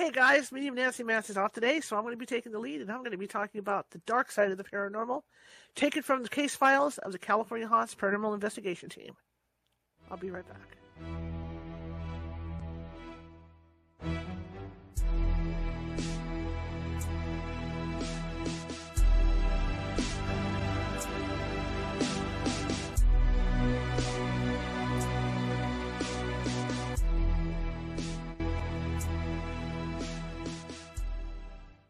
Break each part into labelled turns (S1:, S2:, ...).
S1: Hey guys, Medium Nancy Mass is off today, so I'm going to be taking the lead and I'm going to be talking about the dark side of the paranormal, taken from the case files of the California Haunts Paranormal Investigation Team. I'll be right back.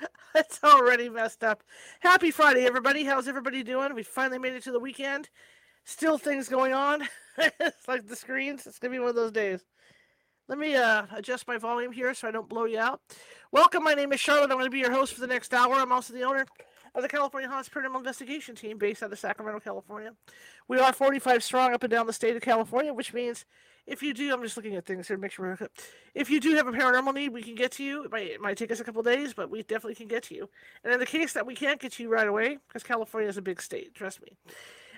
S1: It's already messed up. Happy Friday, everybody. How's everybody doing? We finally made it to the weekend. Still things going on. it's like the screens. It's to be one of those days. Let me uh, adjust my volume here so I don't blow you out. Welcome. My name is Charlotte. I'm going to be your host for the next hour. I'm also the owner of the California Haunts Paranormal Investigation Team based out of Sacramento, California. We are 45 strong up and down the state of California, which means if you do, I'm just looking at things here to make sure. We're, if you do have a paranormal need, we can get to you. It might, it might take us a couple days, but we definitely can get to you. And in the case that we can't get to you right away, because California is a big state, trust me,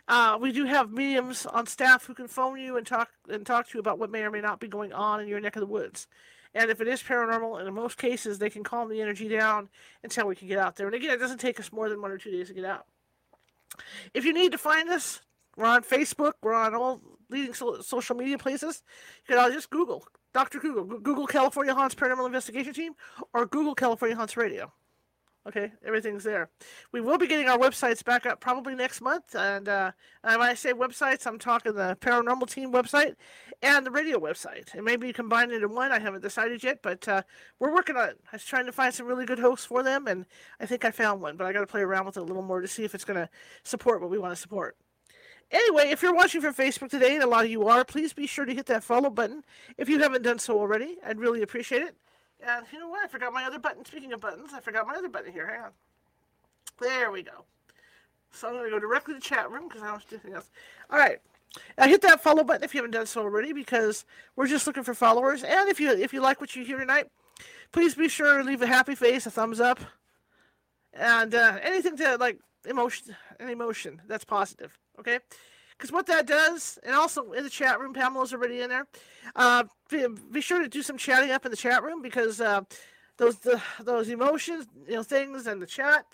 S1: uh, we do have mediums on staff who can phone you and talk and talk to you about what may or may not be going on in your neck of the woods. And if it is paranormal, and in most cases, they can calm the energy down until we can get out there. And again, it doesn't take us more than one or two days to get out. If you need to find us, we're on Facebook. We're on all leading so- social media places. You can just Google Dr. Google, Google California Haunts Paranormal Investigation Team, or Google California Haunts Radio. Okay, everything's there. We will be getting our websites back up probably next month. And, uh, and when I say websites, I'm talking the paranormal team website and the radio website. And maybe combine it into one. I haven't decided yet, but uh, we're working on it. I was trying to find some really good hosts for them, and I think I found one. But I got to play around with it a little more to see if it's going to support what we want to support. Anyway, if you're watching from Facebook today, and a lot of you are, please be sure to hit that follow button if you haven't done so already. I'd really appreciate it. And you know what? I forgot my other button. Speaking of buttons, I forgot my other button here. Hang on. There we go. So I'm going to go directly to chat room because I don't do anything else. All right. Now hit that follow button if you haven't done so already because we're just looking for followers. And if you if you like what you hear tonight, please be sure to leave a happy face, a thumbs up, and uh, anything to like emotion, an emotion that's positive. Okay because what that does, and also in the chat room, Pamela's already in there. Uh, be, be, sure to do some chatting up in the chat room because uh, those the, those emotions, you know, things and the chat.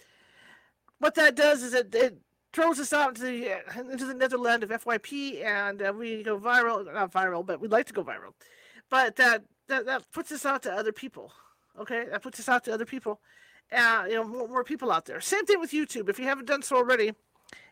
S1: What that does is it, it throws us out into the into the netherland of FYP, and uh, we go viral. Not viral, but we'd like to go viral. But that, that that puts us out to other people. Okay, that puts us out to other people. Uh, you know, more, more people out there. Same thing with YouTube. If you haven't done so already,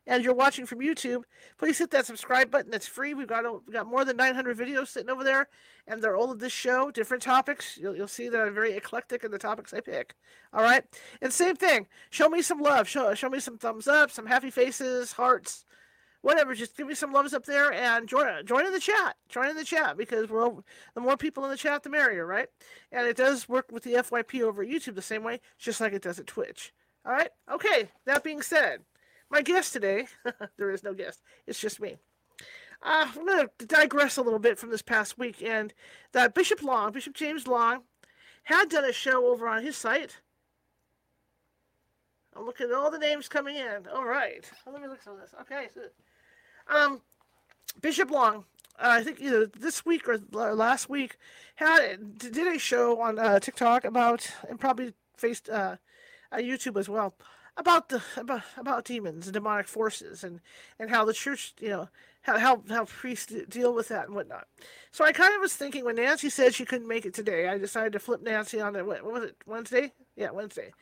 S1: and you're watching from YouTube, please hit that subscribe button. It's free. We've got we've got more than 900 videos sitting over there, and they're all of this show, different topics. You'll, you'll see that I'm very eclectic in the topics I pick. All right, and same thing. Show me some love. Show show me some thumbs up, some happy faces, hearts, whatever. Just give me some loves up there and join join in the chat. Join in the chat because we're the more people in the chat, the merrier, right? And it does work with the FYP over YouTube the same way, just like it does at Twitch. All right. Okay. That being said. My guest today, there is no guest, it's just me. Uh, I'm going to digress a little bit from this past week, and that Bishop Long, Bishop James Long, had done a show over on his site. I'm looking at all the names coming in. All right, let me look at this. Okay, um, Bishop Long, uh, I think either this week or last week, had did a show on uh, TikTok about and probably faced uh, YouTube as well about the about about demons and demonic forces and and how the church you know how how, how priests deal with that and whatnot. So I kind of was thinking when Nancy said she couldn't make it today, I decided to flip Nancy on it. What, was it Wednesday? Yeah, Wednesday.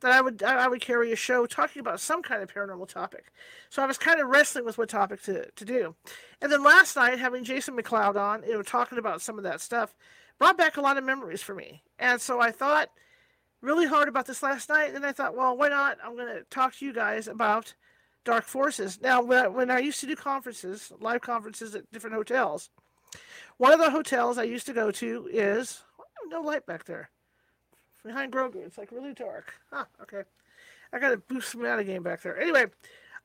S1: That I would I would carry a show talking about some kind of paranormal topic. So I was kind of wrestling with what topic to, to do. And then last night having Jason McLeod on, you know, talking about some of that stuff, brought back a lot of memories for me. And so I thought really hard about this last night, and I thought, well, why not? I'm going to talk to you guys about Dark Forces. Now, when I, used to do conferences, live conferences at different hotels, one of the hotels I used to go to is no light back there. Behind Grogu, it's like really dark. Huh, okay. I gotta boost some of game back there. Anyway,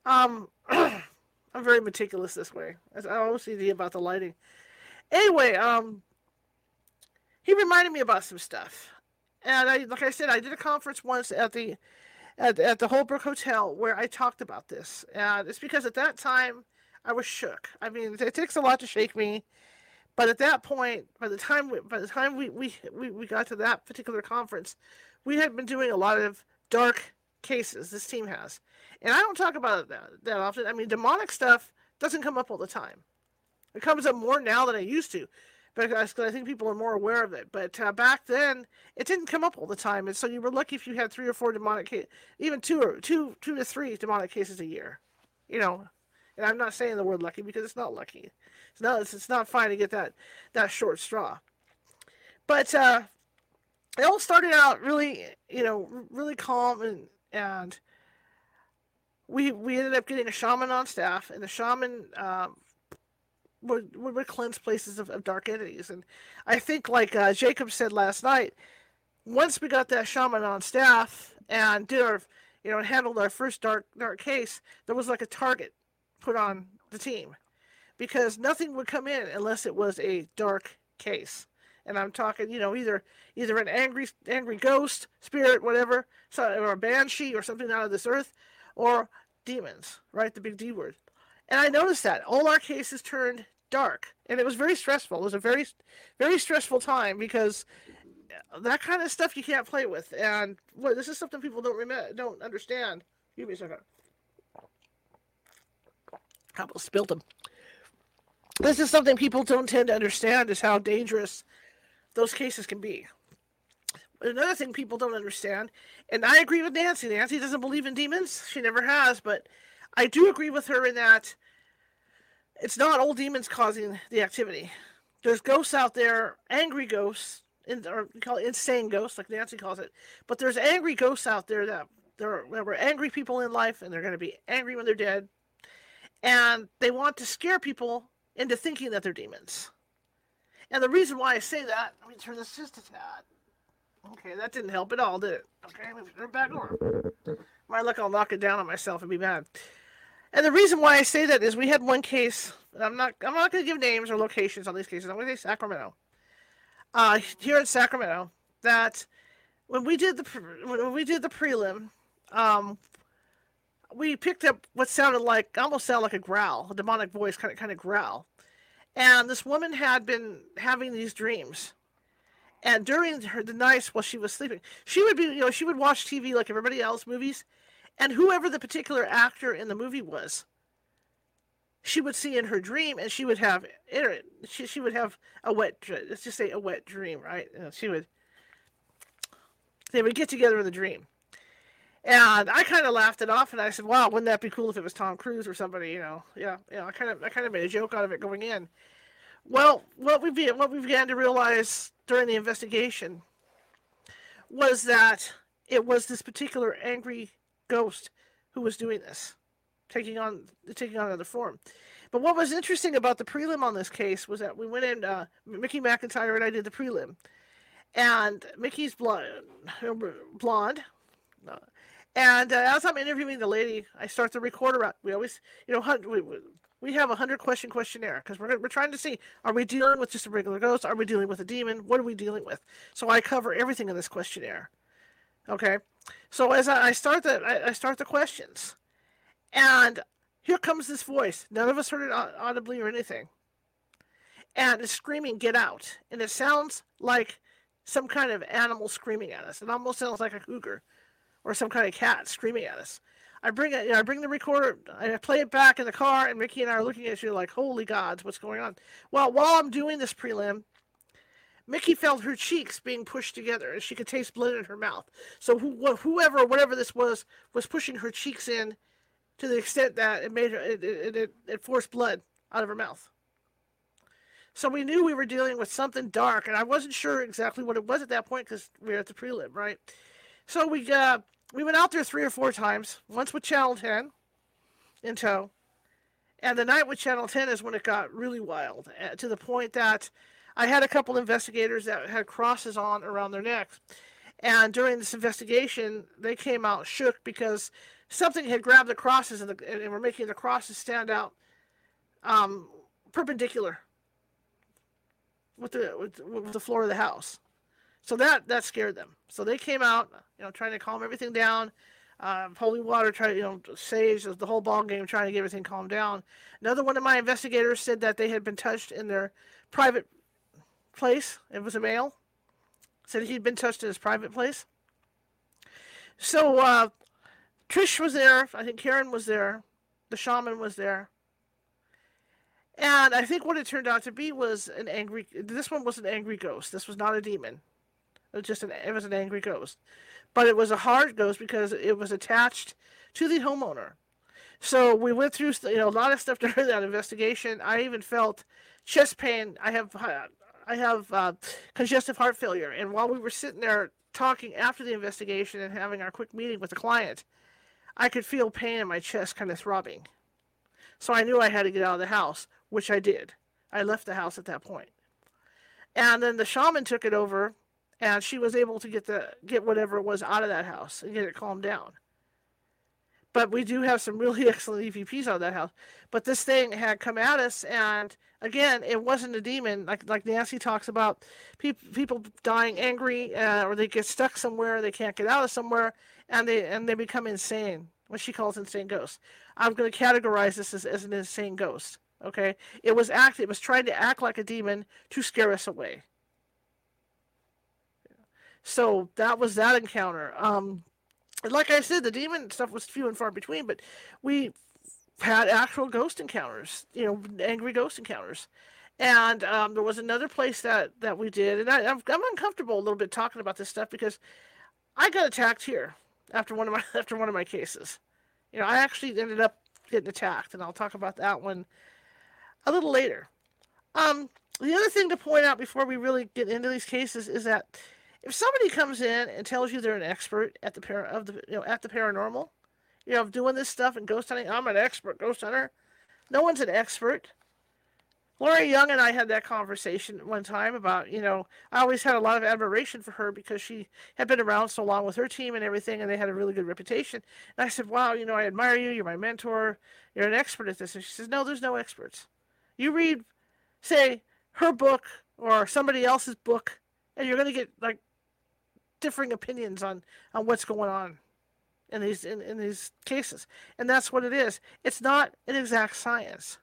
S1: um, I'm very meticulous this way. I always see about the lighting. Anyway, um, he reminded me about some stuff, and I, like I said, I did a conference once at the at, at the Holbrook Hotel where I talked about this, and it's because at that time I was shook. I mean, it takes a lot to shake me, but at that point, by the time we, by the time we, we, we, we got to that particular conference, we had been doing a lot of dark cases. This team has, and I don't talk about it that, that often. I mean, demonic stuff doesn't come up all the time. It comes up more now than it used to, because I think people are more aware of it. But uh, back then, it didn't come up all the time, and so you were lucky if you had three or four demonic even two or two, two to three demonic cases a year. You know, and I'm not saying the word lucky because it's not lucky. It's not. It's, it's not fine to get that that short straw. But uh, it all started out really, you know, really calm and and we we ended up getting a shaman on staff, and the shaman um, would, would cleanse places of, of, dark entities. And I think, like uh, Jacob said last night, once we got that shaman on staff and did our, you know, handled our first dark dark case, there was like a target put on the team because nothing would come in unless it was a dark case. And I'm talking, you know, either either an angry angry ghost, spirit, whatever, or a banshee or something out of this earth, or demons, right? The big D word. And I noticed that all our cases turned dark, and it was very stressful. It was a very, very stressful time because that kind of stuff you can't play with. And well, this is something people don't remember, don't understand. Give me a second. I almost spilled them. This is something people don't tend to understand is how dangerous those cases can be. But another thing people don't understand, and I agree with Nancy. Nancy doesn't believe in demons. She never has, but I do agree with her in that it's not old demons causing the activity. There's ghosts out there, angry ghosts, in, or we call it insane ghosts, like Nancy calls it. But there's angry ghosts out there that there, there were angry people in life, and they're going to be angry when they're dead and they want to scare people into thinking that they're demons. And the reason why I say that, let me turn this just a tad. Okay, that didn't help at all, did it? Okay, let me turn it back over. My luck, I'll knock it down on myself and be mad. And the reason why I say that is we had one case. I'm not. I'm not going to give names or locations on these cases. I'm going to say Sacramento. Uh, here in Sacramento, that when we did the when we did the prelim, um, we picked up what sounded like almost sounded like a growl, a demonic voice, kind of kind of growl. And this woman had been having these dreams. And during her the nights while she was sleeping, she would be, you know, she would watch TV like everybody else, movies, and whoever the particular actor in the movie was, she would see in her dream, and she would have she she would have a wet let's just say a wet dream, right? She would they would get together in the dream and I kind of laughed it off, and I said, "Wow, wouldn't that be cool if it was Tom Cruise or somebody?" You know, yeah, yeah. I kind of, I kind of made a joke out of it going in. Well, what we what we began to realize during the investigation was that it was this particular angry ghost who was doing this, taking on taking on another form. But what was interesting about the prelim on this case was that we went in. Uh, Mickey McIntyre and I did the prelim, and Mickey's blonde, blonde and uh, as I'm interviewing the lady, I start the recorder We always, you know, we, we have a hundred question questionnaire because we're we're trying to see: Are we dealing with just a regular ghost? Are we dealing with a demon? What are we dealing with? So I cover everything in this questionnaire. Okay, so as I, start the I, start the questions, and here comes this voice. None of us heard it audibly or anything, and it's screaming, "Get out!" And it sounds like some kind of animal screaming at us. It almost sounds like a cougar or some kind of cat screaming at us. I bring it. You know, I bring the recorder. I play it back in the car, and Mickey and I are looking at you like, "Holy gods, what's going on?" Well, while I'm doing this prelim, Mickey felt her cheeks being pushed together, and she could taste blood in her mouth. So who, whoever, whatever this was, was pushing her cheeks in to the extent that it made her, it, it, it, forced blood out of her mouth. So we knew we were dealing with something dark, and I wasn't sure exactly what it was at that point because we were at the prelim, right? So we uh, we went out there three or four times. Once with Channel 10 in tow. And the night with Channel 10 is when it got really wild uh, to the point that I had a couple investigators that had crosses on around their necks. And during this investigation, they came out shook because something had grabbed the crosses and, the, and were making the crosses stand out um, perpendicular with the with, with the floor of the house. So that that scared them. So they came out, you know, trying to calm everything down. Um, holy water, try you know, sage the whole ball game, trying to get everything calmed down. Another one of my investigators said that they had been touched in their private place. It was a male. Said he'd been touched in his private place. So uh, Trish was there. I think Karen was there. The shaman was there. And I think what it turned out to be was an angry. This one was an angry ghost. This was not a demon. It was just an. It was an angry ghost, but it was a hard ghost because it was attached to the homeowner. So we went through you know a lot of stuff during that investigation. I even felt chest pain. I have I have uh, congestive heart failure, and while we were sitting there talking after the investigation and having our quick meeting with the client, I could feel pain in my chest kind of throbbing. So I knew I had to get out of the house which I did. I left the house at that point. And then the shaman took it over and she was able to get the get whatever it was out of that house and get it calmed down. But we do have some really excellent EVPs out of that house. But this thing had come at us, and again, it wasn't a demon. Like like Nancy talks about, people people dying angry, uh, or they get stuck somewhere, they can't get out of somewhere, and they and they become insane. What she calls insane ghosts. I'm going to categorize this as, as an insane ghost. Okay, it was act. It was trying to act like a demon to scare us away. So that was that encounter. Um, like I said, the demon stuff was few and far between, but we had actual ghost encounters. You know, angry ghost encounters. And um, there was another place that that we did, and I, I'm, I'm uncomfortable a little bit talking about this stuff because I got attacked here after one of my after one of my cases. You know, I actually ended up getting attacked, and I'll talk about that one a little later. Um, the other thing to point out before we really get into these cases is that if somebody comes in and tells you they're an expert at the par- of the you know at the paranormal, you know, doing this stuff and ghost hunting, I'm an expert ghost hunter. No one's an expert. Laura Young and I had that conversation one time about, you know, I always had a lot of admiration for her because she had been around so long with her team and everything, and they had a really good reputation. And I said, Wow, you know, I admire you. You're my mentor. You're an expert at this. And she says, No, there's no experts. You read, say, her book or somebody else's book, and you're going to get like differing opinions on on what's going on in these in, in these cases, and that's what it is. It's not an exact science.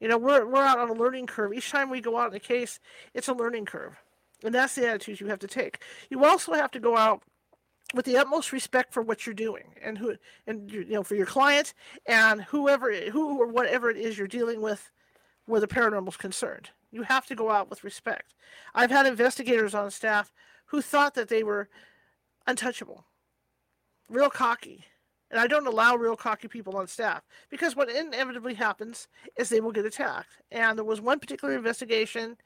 S1: You know, we're we're out on a learning curve. Each time we go out in a case, it's a learning curve, and that's the attitude you have to take. You also have to go out with the utmost respect for what you're doing and who and you know for your client and whoever who or whatever it is you're dealing with where the paranormal is concerned. You have to go out with respect. I've had investigators on staff who thought that they were untouchable, real cocky. And I don't allow real cocky people on staff because what inevitably happens is they will get attacked. And there was one particular investigation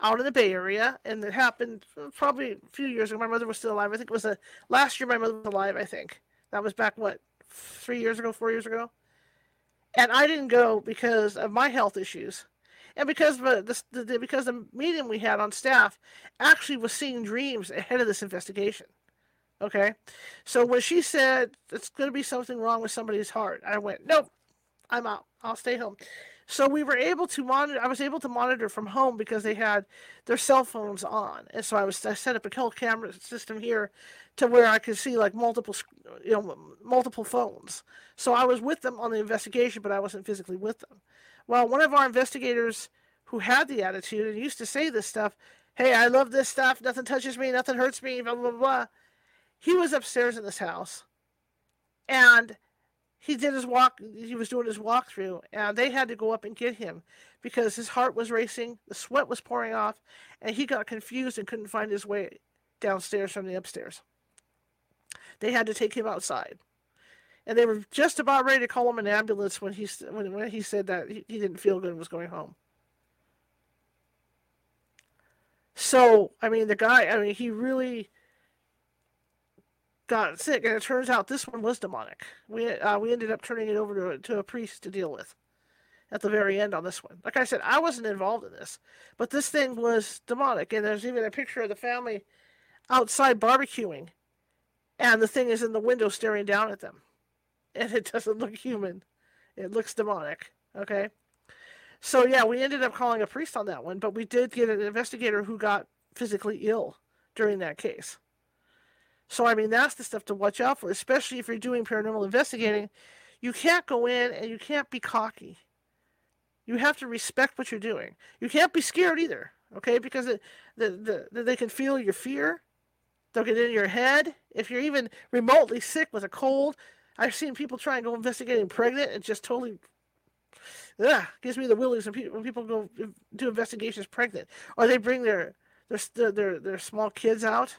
S1: out in the Bay Area, and it happened probably a few years ago. My mother was still alive. I think it was the last year my mother was alive. I think that was back what three years ago, four years ago. And I didn't go because of my health issues and because uh, the, the, because the medium we had on staff actually was seeing dreams ahead of this investigation. Okay, so when she said it's going to be something wrong with somebody's heart, I went, nope, I'm out. I'll stay home. So we were able to monitor. I was able to monitor from home because they had their cell phones on, and so I was I set up a whole camera system here to where I could see like multiple, you know, multiple phones. So I was with them on the investigation, but I wasn't physically with them. Well, one of our investigators who had the attitude and used to say this stuff, hey, I love this stuff, nothing touches me, nothing hurts me, blah, blah, blah. He was upstairs in this house and he did his walk, he was doing his walkthrough, and they had to go up and get him because his heart was racing, the sweat was pouring off, and he got confused and couldn't find his way downstairs from the upstairs. They had to take him outside and they were just about ready to call him an ambulance when he when, when he said that he, he didn't feel good and was going home. So I mean, the guy, I mean, he really got sick, and it turns out this one was demonic. We uh, we ended up turning it over to to a priest to deal with, at the very end on this one. Like I said, I wasn't involved in this, but this thing was demonic. And there's even a picture of the family outside barbecuing, and the thing is in the window staring down at them. And it doesn't look human, it looks demonic. Okay. So, yeah, we ended up calling a priest on that one, but we did get an investigator who got physically ill during that case. So, I mean, that's the stuff to watch out for, especially if you're doing paranormal investigating. You can't go in and you can't be cocky. You have to respect what you're doing. You can't be scared either, okay? Because the, the, they can feel your fear. They'll get in your head. If you're even remotely sick with a cold, I've seen people try and go investigating pregnant and just totally ugh, gives me the willies when people, when people go do investigations pregnant, or they bring their their their their small kids out.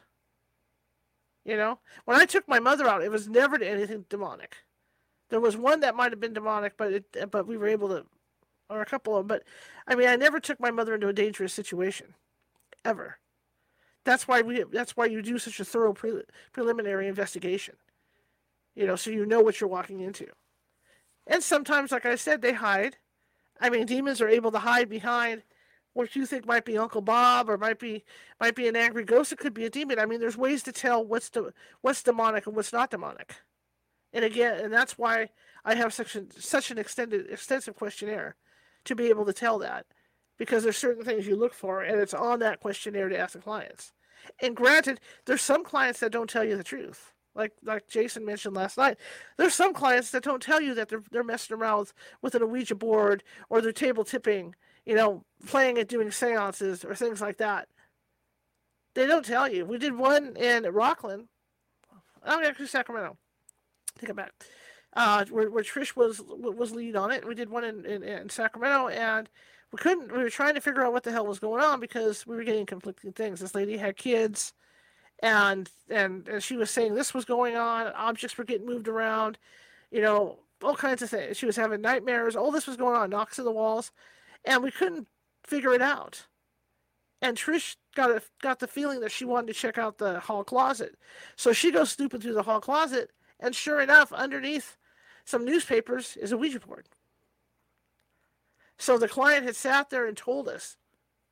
S1: You know, when I took my mother out, it was never to anything demonic. There was one that might have been demonic, but it but we were able to or a couple of them. But I mean, I never took my mother into a dangerous situation, ever. That's why we. That's why you do such a thorough pre, preliminary investigation. You know, so you know what you're walking into. And sometimes, like I said, they hide. I mean, demons are able to hide behind what you think might be Uncle Bob or might be might be an angry ghost. It could be a demon. I mean, there's ways to tell what's de- what's demonic and what's not demonic. And again, and that's why I have such an, such an extended extensive questionnaire to be able to tell that because there's certain things you look for and it's on that questionnaire to ask the clients. And granted, there's some clients that don't tell you the truth. Like like Jason mentioned last night, there's some clients that don't tell you that they're they're messing around with, with an Ouija board or they're table tipping, you know, playing it doing seances or things like that. They don't tell you. We did one in Rocklin. Oh, actually Sacramento. Take it back uh, where, where Trish was was lead on it. We did one in, in, in, Sacramento, and we couldn't. We were trying to figure out what the hell was going on because we were getting conflicting things. This lady had kids, and and and she was saying this was going on. Objects were getting moved around, you know, all kinds of things. She was having nightmares. All this was going on, knocks in the walls, and we couldn't figure it out. And Trish got a, got the feeling that she wanted to check out the hall closet, so she goes snooping through the hall closet, and sure enough, underneath some newspapers is a Ouija board. So the client had sat there and told us,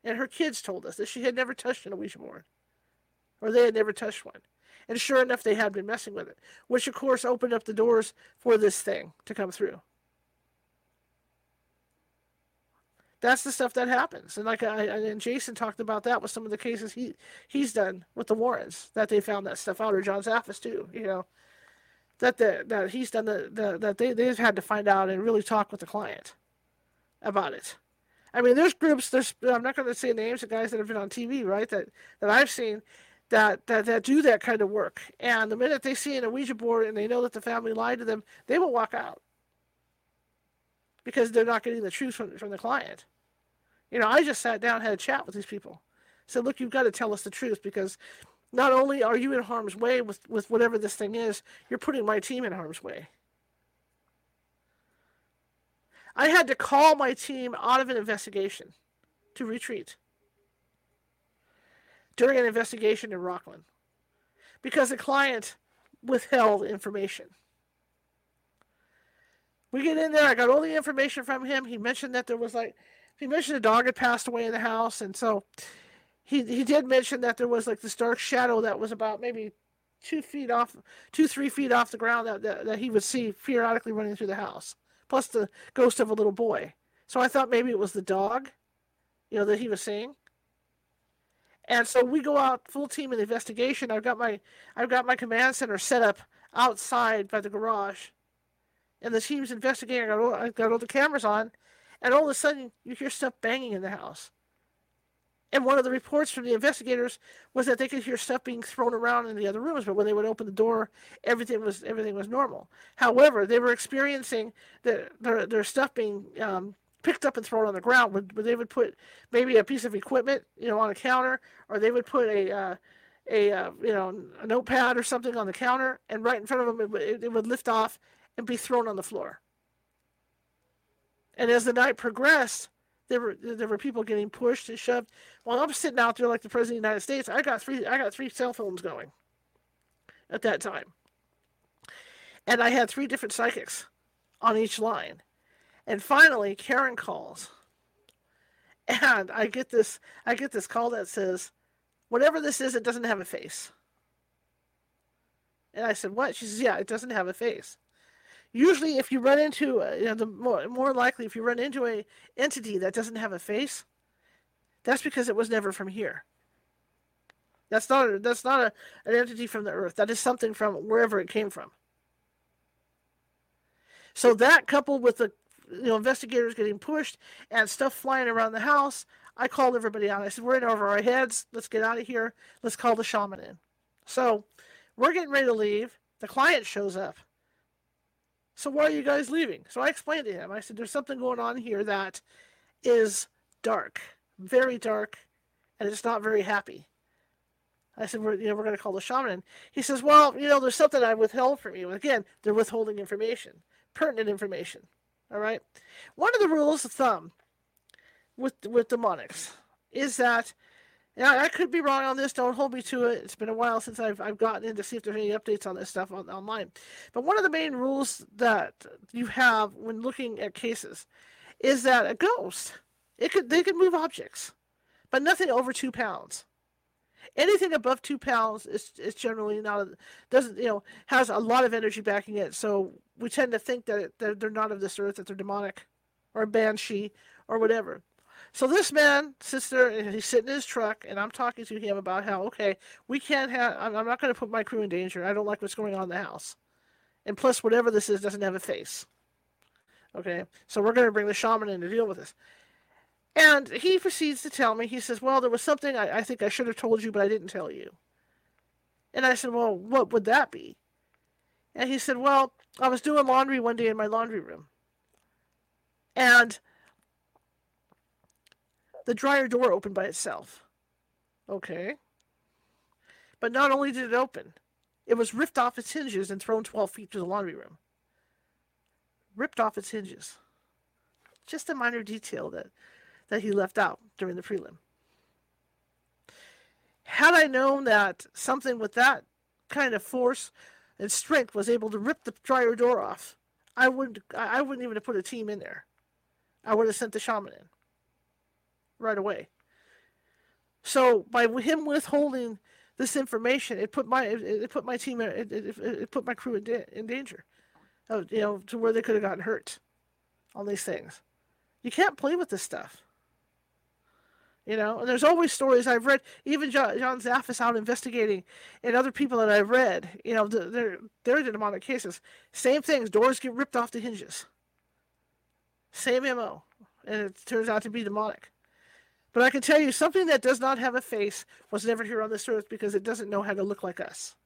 S1: and her kids told us that she had never touched an Ouija board, or they had never touched one. And sure enough, they had been messing with it, which of course opened up the doors for this thing to come through. That's the stuff that happens, and like I and Jason talked about that with some of the cases he he's done with the Warrens that they found that stuff out, or John Zaffis too. You know, that the, that he's done the, the that they they've had to find out and really talk with the client about it. I mean, there's groups. There's I'm not going to say names of guys that have been on TV, right? That that I've seen that that that do that kind of work. And the minute they see an Ouija board and they know that the family lied to them, they will walk out because they're not getting the truth from from the client. You know, I just sat down, had a chat with these people, said, "Look, you've got to tell us the truth because not only are you in harm's way with, with whatever this thing is, you're putting my team in harm's way. I had to call my team out of an investigation to retreat during an investigation in Rocklin because the client withheld information. We get in there, I got all the information from him. He mentioned that there was like, he mentioned a dog had passed away in the house, and so he he did mention that there was like this dark shadow that was about maybe two feet off, two three feet off the ground that, that, that he would see periodically running through the house, plus the ghost of a little boy. So I thought maybe it was the dog, you know, that he was seeing. And so we go out full team in the investigation. I've got my I've got my command center set up outside by the garage, and the team's investigating. I got all, I got all the cameras on, and all of a sudden you hear stuff banging in the house. And one of the reports from the investigators was that they could hear stuff being thrown around in the other rooms, but when they would open the door, everything was everything was normal. However, they were experiencing the, their their stuff being um, picked up and thrown on the ground. Where, they would put maybe a piece of equipment, you know, on a counter, or they would put a uh, a uh, you know a notepad or something on the counter, and right in front of them, it, it would lift off and be thrown on the floor. And as the night progressed, there were there were people getting pushed and shoved. While I'm sitting out there like the president of the United States, I got three I got three cell phones going at that time, and I had three different psychics on each line, And finally, Karen calls. And I get this I get this call that says, whatever this is, it doesn't have a face. And I said, what? She says, yeah, it doesn't have a face. Usually, if you run into, uh, you know, the more, more likely, if you run into a entity that doesn't have a face, that's because it was never from here. That's not that's not a, an entity from the earth. That is something from wherever it came from. So that coupled with the you know investigators getting pushed and stuff flying around the house, I called everybody out. I said, "We're in over our heads. Let's get out of here. Let's call the shaman in." So we're getting ready to leave. The client shows up. So why are you guys leaving? So I explained to him. I said, "There's something going on here that is dark, very dark, and it's not very happy." I said, we're, you know, we're going to call the shaman. He says, well, you know, there's something I withheld from you. Again, they're withholding information, pertinent information. All right. One of the rules of thumb with with demonics is that, and I, could be wrong on this. Don't hold me to it. It's been a while since I've I've gotten in to see if there's any updates on this stuff on, online. But one of the main rules that you have when looking at cases is that a ghost it could they could move objects, but nothing over two pounds anything above two pounds is, is generally not doesn't you know has a lot of energy backing it. So we tend to think that, that they're not of this earth, that they're demonic, or banshee, or whatever. So this man sits there and he's sitting in his truck, and I'm talking to him about how okay, we can't have. I'm, I'm not going to put my crew in danger. I don't like what's going on in the house, and plus whatever this is doesn't have a face. Okay, so we're going to bring the shaman in to deal with this. And he proceeds to tell me, he says, Well, there was something I, I think I should have told you, but I didn't tell you. And I said, Well, what would that be? And he said, Well, I was doing laundry one day in my laundry room. And the dryer door opened by itself. Okay. But not only did it open, it was ripped off its hinges and thrown 12 feet to the laundry room. Ripped off its hinges. Just a minor detail that that he left out during the prelim. Had I known that something with that kind of force and strength was able to rip the dryer door off, I wouldn't I wouldn't even have put a team in there. I would have sent the shaman in right away. So by him withholding this information, it put my it, put my team it, it, it, put my crew in, da- in danger, you know, to where they could have gotten hurt on these things. You can't play with this stuff. You know, and there's always stories I've read. Even John, John Zaffis out investigating, and other people that I've read. You know, they're they're demonic cases. Same things. Doors get ripped off the hinges. Same mo, and it turns out to be demonic. But I can tell you something that does not have a face was never here on this earth because it doesn't know how to look like us.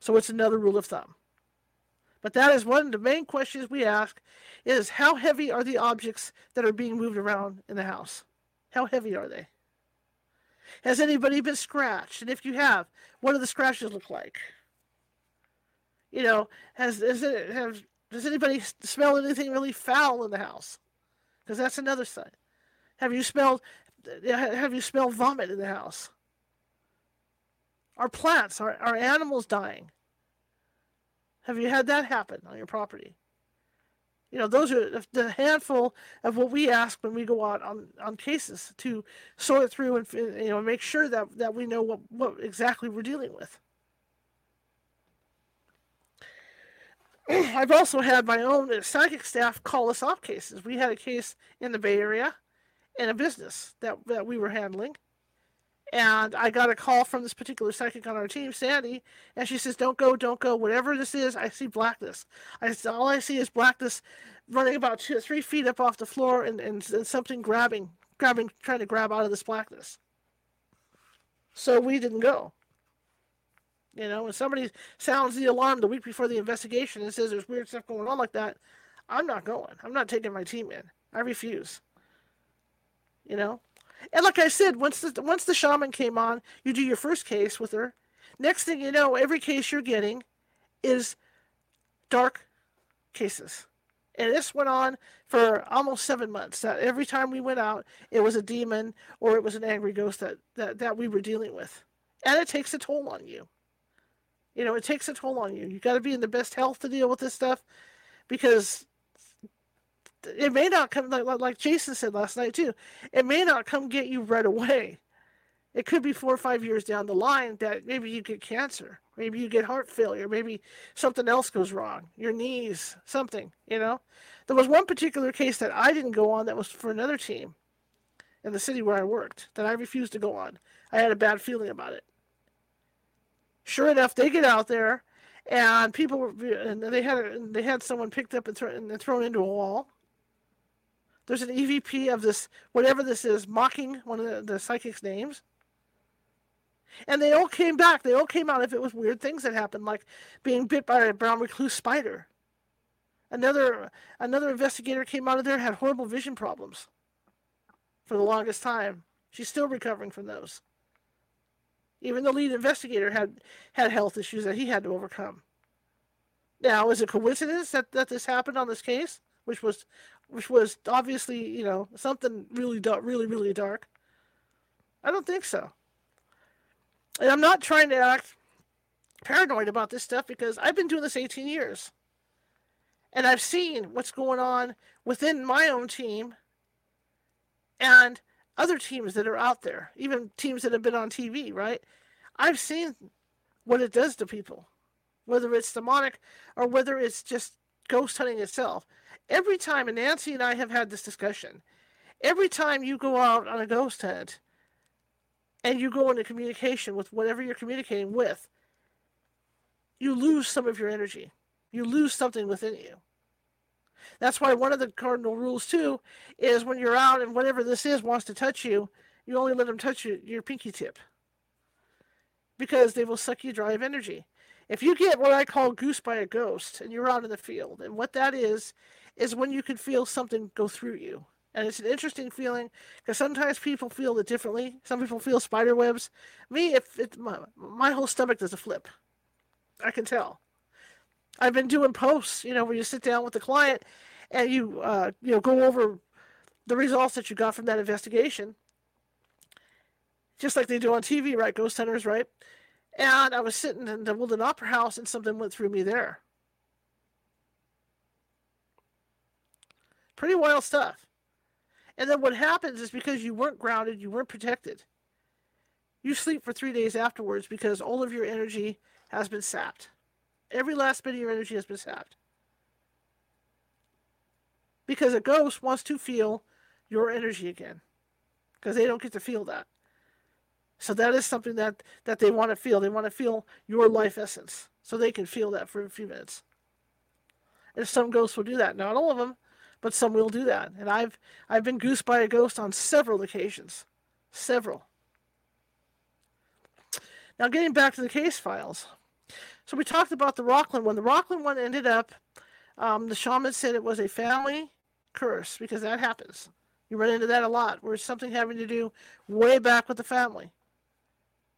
S1: So it's another rule of thumb. But that is one of the main questions we ask is how heavy are the objects that are being moved around in the house? How heavy are they? Has anybody been scratched? And if you have, what do the scratches look like? You know, has, has it, have, does anybody smell anything really foul in the house? Because that's another sign. Have you smelled have you smelled vomit in the house? Are plants, are, are animals dying? Have you had that happen on your property? You know, those are the handful of what we ask when we go out on, on cases to sort through and you know make sure that, that we know what, what exactly we're dealing with. I've also had my own psychic staff call us off cases. We had a case in the Bay Area in a business that, that we were handling and I got a call from this particular psychic on our team, Sandy, and she says, "Don't go, don't go. Whatever this is, I see blackness. I all I see is blackness running about two, three feet up off the floor, and, and, and something grabbing, grabbing, trying to grab out of this blackness." So we didn't go. You know, when somebody sounds the alarm the week before the investigation and says there's weird stuff going on like that, I'm not going. I'm not taking my team in. I refuse. You know, and like I said, once the once the shaman came on, you do your first case with her. Next thing you know, every case you're getting is dark cases. And this went on for almost seven months. That every time we went out, it was a demon or it was an angry ghost that, that, that we were dealing with. And it takes a toll on you. You know, it takes a toll on you. You got to be in the best health to deal with this stuff because it may not come like, like Jason said last night too. It may not come get you right away. It could be four or five years down the line that maybe you get cancer, maybe you get heart failure, maybe something else goes wrong, your knees, something. You know, there was one particular case that I didn't go on that was for another team in the city where I worked that I refused to go on. I had a bad feeling about it. Sure enough, they get out there, and people were, and they had they had someone picked up and, and thrown into a wall. There's an EVP of this whatever this is mocking one of the, the psychics' names. And they all came back. They all came out if it was weird things that happened, like being bit by a brown recluse spider. Another another investigator came out of there had horrible vision problems for the longest time. She's still recovering from those. Even the lead investigator had had health issues that he had to overcome. Now, is it coincidence that, that this happened on this case, which was which was obviously you know something really dark, really really dark? I don't think so. And I'm not trying to act paranoid about this stuff because I've been doing this 18 years. And I've seen what's going on within my own team and other teams that are out there, even teams that have been on TV, right? I've seen what it does to people, whether it's demonic or whether it's just ghost hunting itself. Every time, and Nancy and I have had this discussion, every time you go out on a ghost hunt and you go into communication with whatever you're communicating with, you lose some of your energy. You lose something within you. That's why one of the cardinal rules too is when you're out and whatever this is wants to touch you, you only let them touch you, your pinky tip because they will suck you dry of energy. If you get what I call goose by a ghost and you're out in the field, and what that is, is when you can feel something go through you. And it's an interesting feeling because sometimes people feel it differently. Some people feel spider webs. Me, if it, my, my whole stomach does a flip, I can tell. I've been doing posts, you know, where you sit down with the client and you, uh, you know, go over the results that you got from that investigation, just like they do on TV, right? Ghost hunters, right? And I was sitting in the Woodland Opera House, and something went through me there. Pretty wild stuff. And then what happens is because you weren't grounded, you weren't protected. You sleep for three days afterwards because all of your energy has been sapped. Every last bit of your energy has been sapped. Because a ghost wants to feel your energy again. Because they don't get to feel that. So that is something that, that they want to feel. They want to feel your life essence. So they can feel that for a few minutes. And some ghosts will do that. Not all of them, but some will do that. And I've I've been goosed by a ghost on several occasions. Several. Now getting back to the case files. So we talked about the Rocklin one. The Rocklin one ended up, um, the shaman said it was a family curse because that happens. You run into that a lot where it's something having to do way back with the family.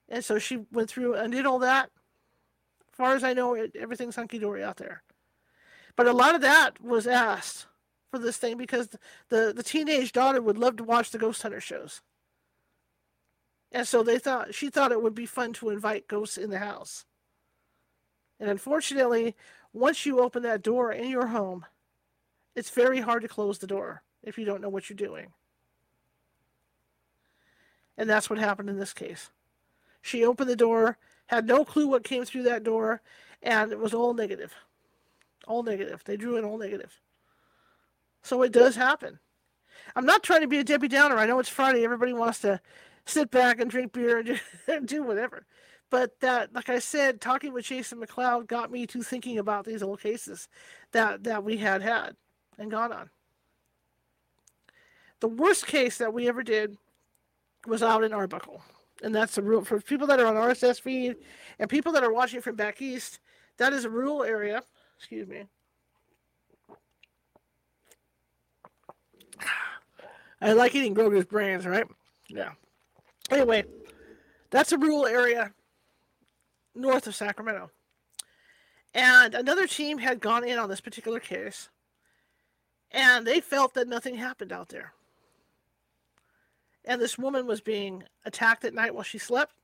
S1: And so she went through and did all that. As far as I know, it, everything's hunky dory out there. But a lot of that was asked for this thing because the, the teenage daughter would love to watch the ghost hunter shows. And so they thought she thought it would be fun to invite ghosts in the house. And unfortunately, once you open that door in your home, it's very hard to close the door if you don't know what you're doing. And that's what happened in this case. She opened the door, had no clue what came through that door, and it was all negative. All negative. They drew in all negative. So it does happen. I'm not trying to be a Debbie Downer. I know it's Friday. Everybody wants to sit back and drink beer and do, whatever. But that, like I said, talking with Jason McLeod got me to thinking about these old cases that, that we had had and gone on. The worst case that we ever did was out in Arbuckle. And that's a rule for people that are on RSS feed and people that are watching from back east. That is a rural area. Excuse me. I like eating Groger's brains, right? Yeah. Anyway, that's a rural area north of Sacramento. And another team had gone in on this particular case, and they felt that nothing happened out there. And this woman was being attacked at night while she slept.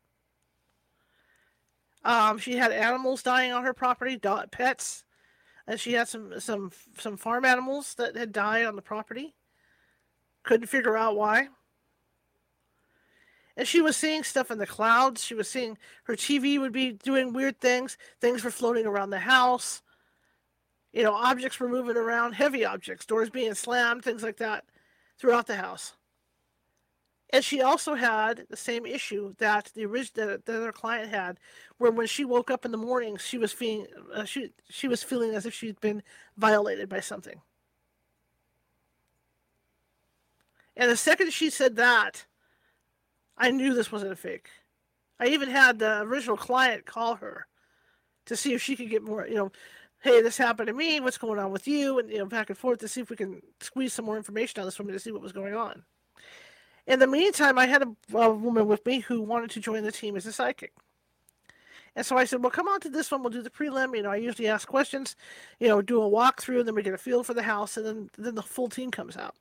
S1: Um, she had animals dying on her property, pets, and she had some some some farm animals that had died on the property. Couldn't figure out why. And she was seeing stuff in the clouds. She was seeing her TV would be doing weird things. Things were floating around the house. You know, objects were moving around, heavy objects, doors being slammed, things like that throughout the house. And she also had the same issue that the original that other client had, where when she woke up in the morning, she was feeling uh, she she was feeling as if she'd been violated by something. And the second she said that, I knew this wasn't a fake. I even had the original client call her to see if she could get more, you know, hey, this happened to me. What's going on with you? And you know, back and forth to see if we can squeeze some more information out of this woman to see what was going on. In the meantime, I had a, a woman with me who wanted to join the team as a psychic. And so I said, well, come on to this one. We'll do the prelim. You know, I usually ask questions, you know, do a walkthrough, and then we get a feel for the house, and then, then the full team comes out.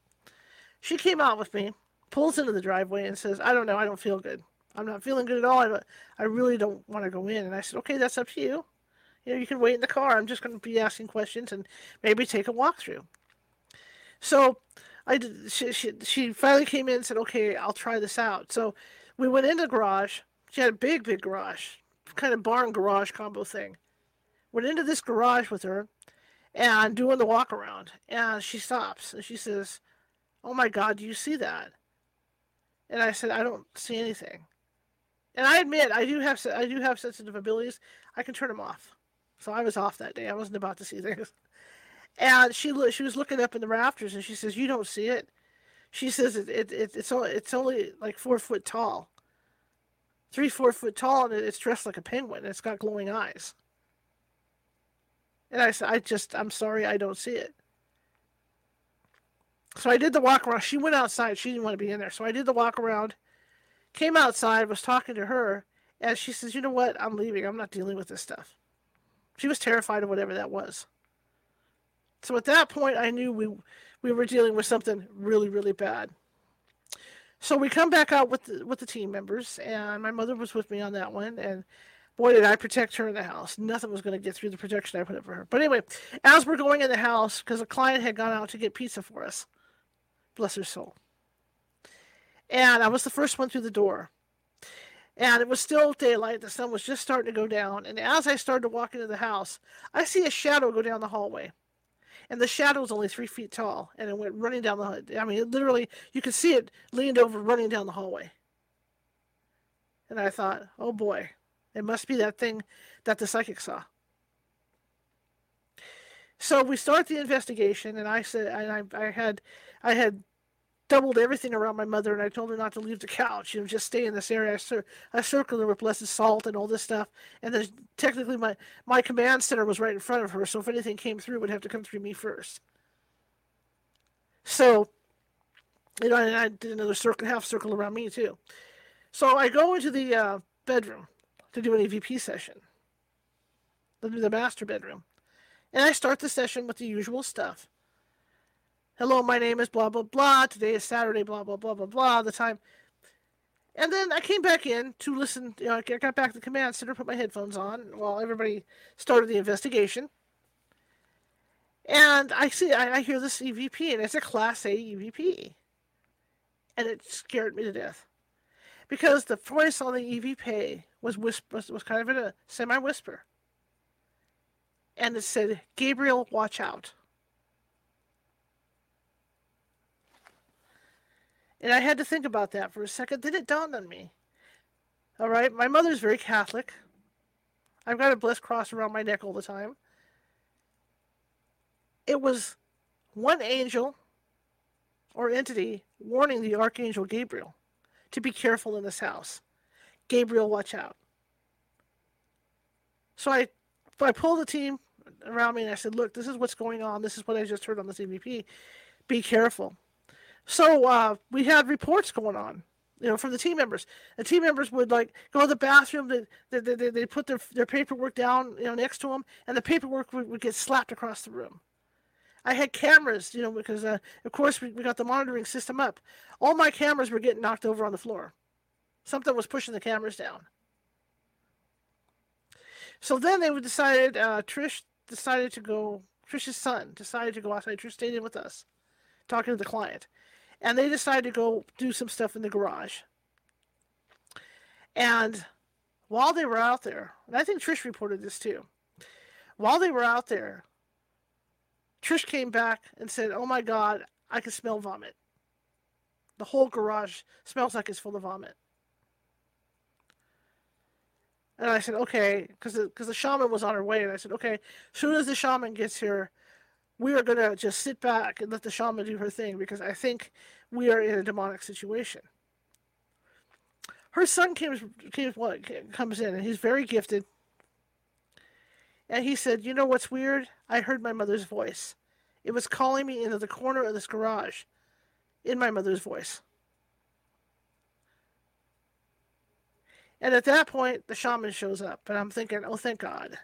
S1: She came out with me, pulls into the driveway, and says, I don't know. I don't feel good. I'm not feeling good at all. I, I really don't want to go in. And I said, okay, that's up to you. You know, you can wait in the car. I'm just going to be asking questions and maybe take a walkthrough. So I did, she, she, she finally came in and said, okay, I'll try this out. So we went into the garage. She had a big, big garage, kind of barn garage combo thing. Went into this garage with her and doing the walk around. And she stops and she says, oh my God, do you see that? And I said, I don't see anything. And I admit, I do have I do have sensitive abilities. I can turn them off. So I was off that day. I wasn't about to see things. And she she was looking up in the rafters, and she says, "You don't see it." She says it, it, it it's only it's only like four foot tall, three four foot tall, and it's dressed like a penguin. And it's got glowing eyes. And I said, "I just I'm sorry, I don't see it." So I did the walk around. She went outside. She didn't want to be in there. So I did the walk around. Came outside, was talking to her, and she says, "You know what? I'm leaving. I'm not dealing with this stuff." She was terrified of whatever that was. So at that point, I knew we we were dealing with something really, really bad. So we come back out with the, with the team members, and my mother was with me on that one. And boy, did I protect her in the house. Nothing was going to get through the protection I put up for her. But anyway, as we're going in the house, because a client had gone out to get pizza for us, bless her soul. And I was the first one through the door. And it was still daylight. The sun was just starting to go down. And as I started to walk into the house, I see a shadow go down the hallway and the shadow was only three feet tall, and it went running down the. I mean, literally, you could see it leaned over, running down the hallway. And I thought, oh boy, it must be that thing that the psychic saw. So we start the investigation, and I said, and I, I had, I had doubled everything around my mother, and I told her not to leave the couch. You know, just stay in this area. I, cir- I circled her with blessed salt and all this stuff. And then technically, my my command center was right in front of her, so if anything came through, it would have to come through me first. So, you know, and I did another circle, half circle around me too. So I go into the uh, bedroom to do an EVP session, the, the master bedroom, and I start the session with the usual stuff hello, my name is blah, blah, blah. Today is Saturday, blah, blah, blah, blah, blah. The time. And then I came back in to listen. You know, I got back to the command center, put my headphones on while everybody started the investigation. And I see, I, I hear this EVP, and it's a Class A EVP. And it scared me to death. Because the voice on the EVP was, whisper, was, was kind of in a semi whisper. And it said, Gabriel, watch out. And I had to think about that for a second. Then it dawned on me. All right, my mother's very Catholic. I've got a blessed cross around my neck all the time. It was one angel or entity warning the archangel Gabriel to be careful in this house. Gabriel, watch out. So I, I pulled the team around me and I said, "Look, this is what's going on. This is what I just heard on the EVP. Be careful." So uh, we had reports going on, you know, from the team members. The team members would like go to the bathroom. They they, they, they put their their paperwork down, you know, next to them, and the paperwork would, would get slapped across the room. I had cameras, you know, because uh, of course we, we got the monitoring system up. All my cameras were getting knocked over on the floor. Something was pushing the cameras down. So then they decided, uh, Trish decided to go Trish's son, decided to go outside. Trish stayed in with us, talking to the client. And they decided to go do some stuff in the garage. And while they were out there, and I think Trish reported this too, while they were out there, Trish came back and said, Oh my God, I can smell vomit. The whole garage smells like it's full of vomit. And I said, okay, because the, cause the shaman was on her way. And I said, okay, as soon as the shaman gets here, we are going to just sit back and let the shaman do her thing because I think we are in a demonic situation. Her son came, came, comes in and he's very gifted. And he said, You know what's weird? I heard my mother's voice. It was calling me into the corner of this garage in my mother's voice. And at that point, the shaman shows up, and I'm thinking, oh, thank God.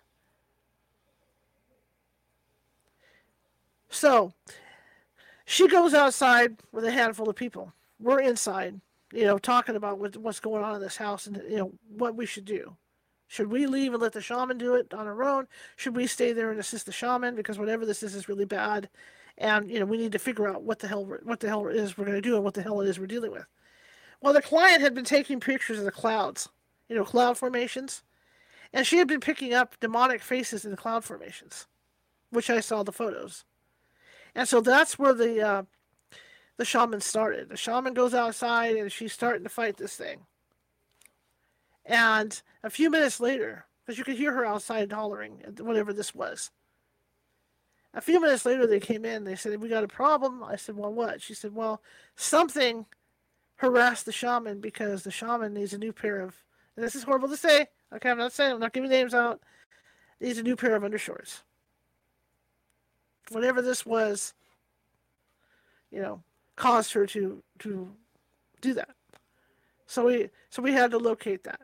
S1: So she goes outside with a handful of people. We're inside, you know, talking about what's going on in this house and, you know, what we should do. Should we leave and let the shaman do it on our own? Should we stay there and assist the shaman because whatever this is is really bad, and you know we need to figure out what the hell what the hell it is we're going to do and what the hell it is we're dealing with. Well, the client had been taking pictures of the clouds you know, cloud formations. And she had been picking up demonic faces in the cloud formations, which I saw the photos. And so that's where the uh, the shaman started. The shaman goes outside and she's starting to fight this thing. And a few minutes later, because you could hear her outside hollering, at whatever this was. A few minutes later, they came in. They said, "We got a problem." I said, "Well, what?" She said, "Well, something harassed the shaman because the shaman needs a new pair of and this is horrible to say. Okay, I'm not saying, I'm not giving names out. Needs a new pair of undershorts. Whatever this was, you know, caused her to to do that. So we so we had to locate that.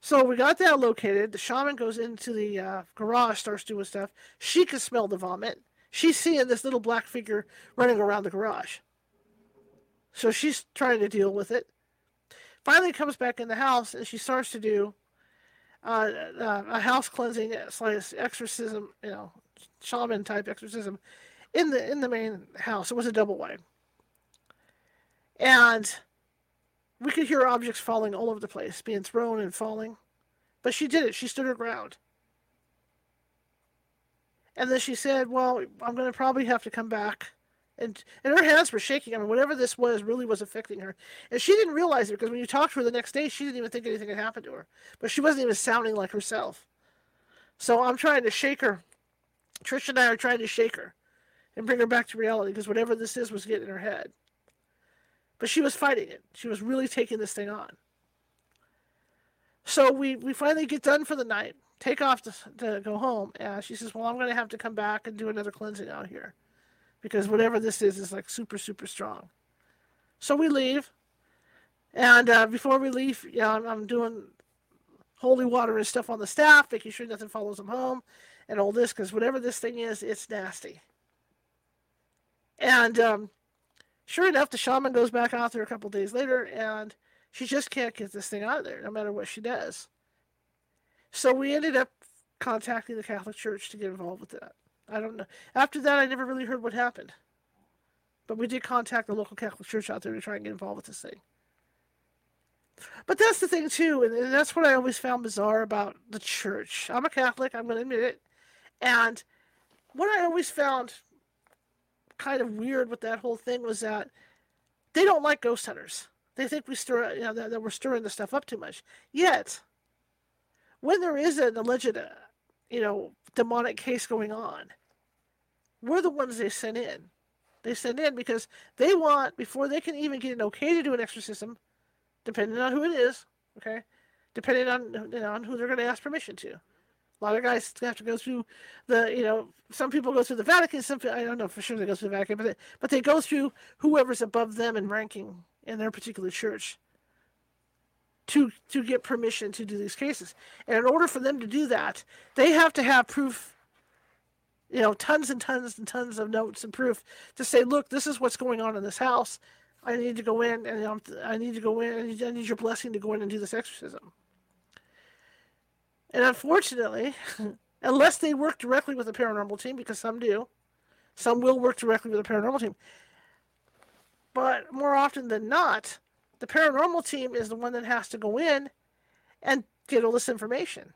S1: So we got that located. The shaman goes into the uh, garage, starts doing stuff. She can smell the vomit. She's seeing this little black figure running around the garage. So she's trying to deal with it finally comes back in the house and she starts to do uh, uh, a house cleansing slash exorcism, you know, shaman type exorcism in the in the main house. It was a double wide, and we could hear objects falling all over the place, being thrown and falling. But she did it. She stood her ground. And then she said, "Well, I'm going to probably have to come back and and her hands were shaking. I mean, whatever this was really was affecting her, and she didn't realize it because when you talked to her the next day, she didn't even think anything had happened to her. But she wasn't even sounding like herself. So I'm trying to shake her. Trisha and I are trying to shake her and bring her back to reality because whatever this is was getting in her head. But she was fighting it. She was really taking this thing on. So we we finally get done for the night, take off to, to go home, and she says, "Well, I'm going to have to come back and do another cleansing out here." because whatever this is is like super super strong. So we leave, and uh, before we leave, yeah, I'm, I'm doing holy water and stuff on the staff, making sure nothing follows them home, and all this because whatever this thing is, it's nasty. And um, sure enough, the shaman goes back out there a couple days later, and she just can't get this thing out of there, no matter what she does. So we ended up contacting the Catholic Church to get involved with that. I don't know. After that, I never really heard what happened. But we did contact the local Catholic church out there to try and get involved with this thing. But that's the thing, too, and that's what I always found bizarre about the church. I'm a Catholic, I'm going to admit it. And what I always found kind of weird with that whole thing was that they don't like ghost hunters. They think we stir, you know, that, that we're stirring the stuff up too much. Yet, when there is an alleged, uh, you know, demonic case going on. We're the ones they send in. They send in because they want, before they can even get an okay to do an exorcism, depending on who it is, okay, depending on, on who they're going to ask permission to. A lot of guys have to go through the, you know, some people go through the Vatican. Some I don't know for sure they go through the Vatican, but they, but they go through whoever's above them in ranking in their particular church to to get permission to do these cases. And in order for them to do that, they have to have proof you know, tons and tons and tons of notes and proof to say, look, this is what's going on in this house. I need to go in and um, I need to go in. I need, I need your blessing to go in and do this exorcism. And unfortunately, unless they work directly with the paranormal team, because some do. Some will work directly with the paranormal team. But more often than not, the paranormal team is the one that has to go in and get all this information.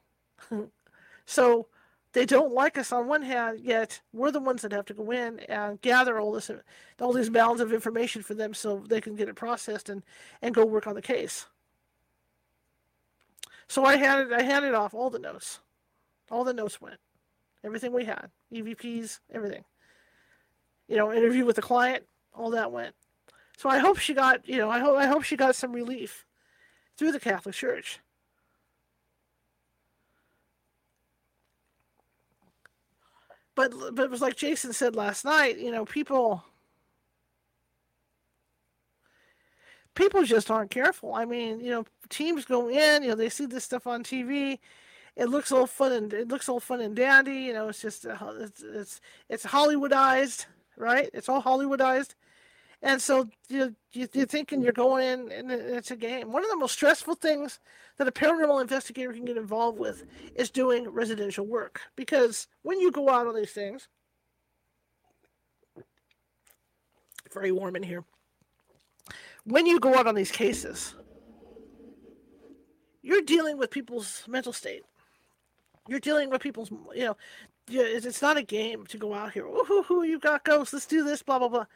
S1: so they don't like us on one hand, yet we're the ones that have to go in and gather all this, all these mounds of information for them, so they can get it processed and and go work on the case. So I handed I handed off all the notes, all the notes went, everything we had, EVPs, everything. You know, interview with the client, all that went. So I hope she got, you know, I hope I hope she got some relief through the Catholic Church. but but it was like Jason said last night. You know, people people just aren't careful. I mean, you know, teams go in. You know, they see this stuff on TV. It looks all fun and it looks all fun and dandy. You know, it's just uh, it's it's it's Hollywoodized, right? It's all Hollywoodized. And so you, you, are thinking you're going in and it's a game. One of the most stressful things that a paranormal investigator can get involved with is doing residential work. Because when you go out on these things, very warm in here. When you go out on these cases, you're dealing with people's mental state. You're dealing with people's, you know, it's not a game to go out here. Ooh, you got ghosts. Let's do this. Blah blah blah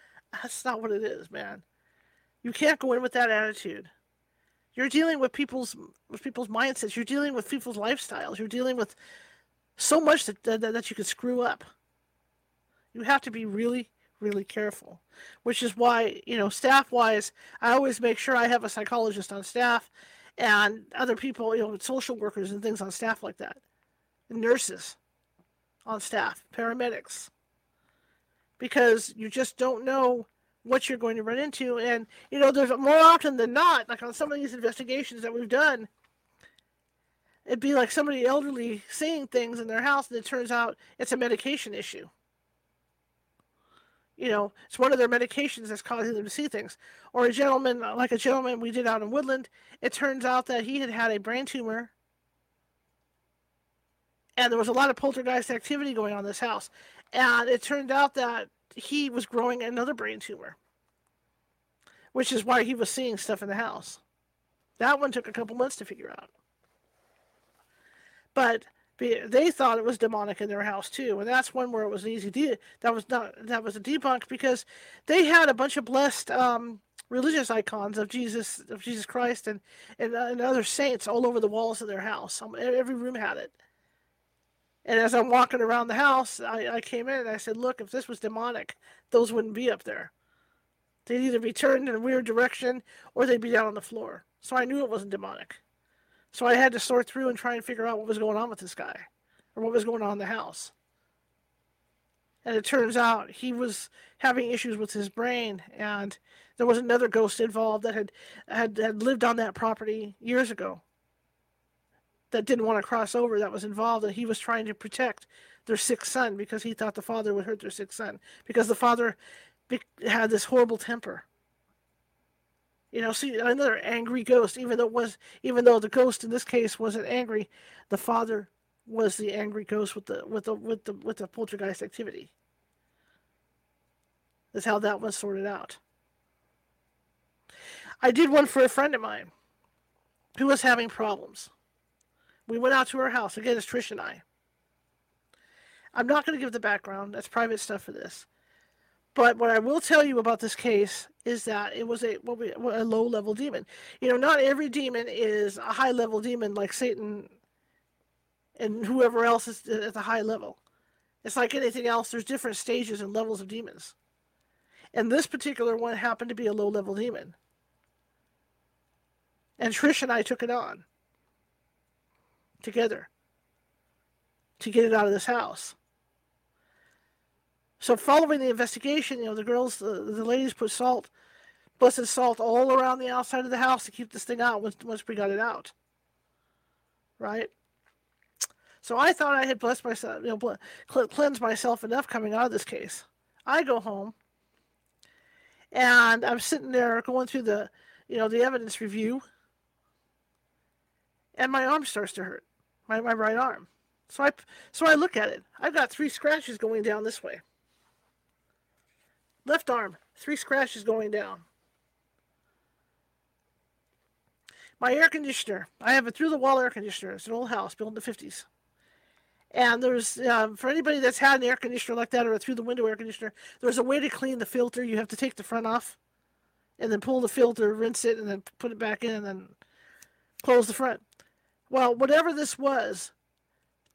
S1: that's not what it is, man. You can't go in with that attitude. You're dealing with people's with people's mindsets. You're dealing with people's lifestyles. You're dealing with so much that that, that you could screw up. You have to be really really careful, which is why you know staff wise, I always make sure I have a psychologist on staff, and other people, you know, social workers and things on staff like that, nurses on staff, paramedics because you just don't know what you're going to run into. And, you know, there's more often than not, like on some of these investigations that we've done, it'd be like somebody elderly seeing things in their house and it turns out it's a medication issue. You know, it's one of their medications that's causing them to see things. Or a gentleman, uh, like a gentleman we did out in Woodland, it turns out that he had had a brain tumor and there was a lot of poltergeist activity going on in this house. And it turned out that he was growing another brain tumor, which is why he was seeing stuff in the house. That one took a couple months to figure out. But they thought it was demonic in their house too, and that's one where it was an easy de- that was not that was a debunk because they had a bunch of blessed um, religious icons of Jesus of Jesus Christ and, and and other saints all over the walls of their house. Every room had it. And as I'm walking around the house, I, I came in and I said, Look, if this was demonic, those wouldn't be up there. They'd either be turned in a weird direction or they'd be down on the floor. So I knew it wasn't demonic. So I had to sort through and try and figure out what was going on with this guy or what was going on in the house. And it turns out he was having issues with his brain, and there was another ghost involved that had, had, had lived on that property years ago that didn't want to cross over that was involved, and he was trying to protect their sick son because he thought the father would hurt their sick son because the father had this horrible temper. You know, see another angry ghost, even though was even though the ghost in this case wasn't angry, the father was the angry ghost with the with the with the with the poltergeist activity. That's how that was sorted out. I did one for a friend of mine who was having problems. We went out to her house. Again, it's Trish and I. I'm not going to give the background. That's private stuff for this. But what I will tell you about this case is that it was a what we, a low level demon. You know, not every demon is a high level demon like Satan and whoever else is at the high level. It's like anything else. There's different stages and levels of demons. And this particular one happened to be a low level demon. And Trish and I took it on together to get it out of this house. So, following the investigation, you know, the girls, the, the ladies put salt, blessed salt, all around the outside of the house to keep this thing out once, once we got it out. Right? So I thought I had blessed myself, you know, cleansed myself enough coming out of this case. I go home, and I'm sitting there going through the, you know, the evidence review, and my arm starts to hurt my, my right arm. So I so I look at it. I've got three scratches going down this way. Left arm, three scratches going down. My air conditioner. I have a through the wall air conditioner. It's an old house built in the 50s. And there's, um, for anybody that's had an air conditioner like that or a through the window air conditioner, there's a way to clean the filter. You have to take the front off and then pull the filter, rinse it, and then put it back in and then close the front. Well, whatever this was,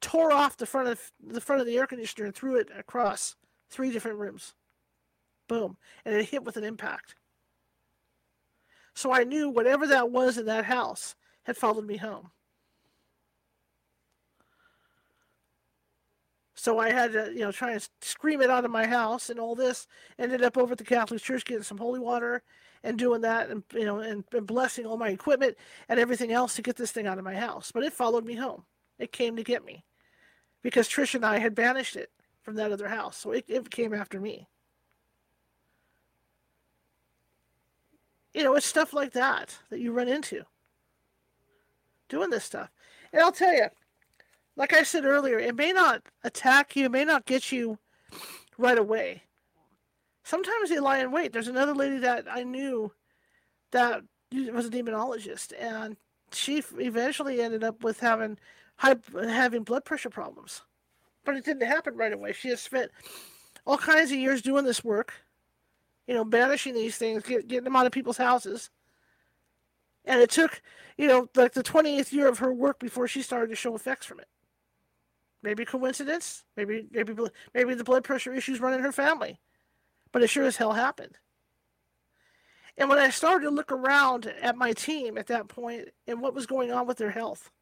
S1: tore off the front of the front of the air conditioner and threw it across three different rooms. Boom. And it hit with an impact. So I knew whatever that was in that house had followed me home. So I had to, you know, try and scream it out of my house and all this. Ended up over at the Catholic Church getting some holy water and doing that and you know and, and blessing all my equipment and everything else to get this thing out of my house. But it followed me home. It came to get me. Because Trish and I had banished it from that other house. So it, it came after me. You know, it's stuff like that that you run into doing this stuff. And I'll tell you, like I said earlier, it may not attack you, it may not get you right away. Sometimes they lie in wait. There's another lady that I knew that was a demonologist, and she eventually ended up with having high, having blood pressure problems. But it didn't happen right away. She has spent all kinds of years doing this work you know, banishing these things, get, getting them out of people's houses. And it took, you know, like the 20th year of her work before she started to show effects from it. Maybe coincidence, maybe maybe maybe the blood pressure issues run in her family, but it sure as hell happened. And when I started to look around at my team at that point and what was going on with their health,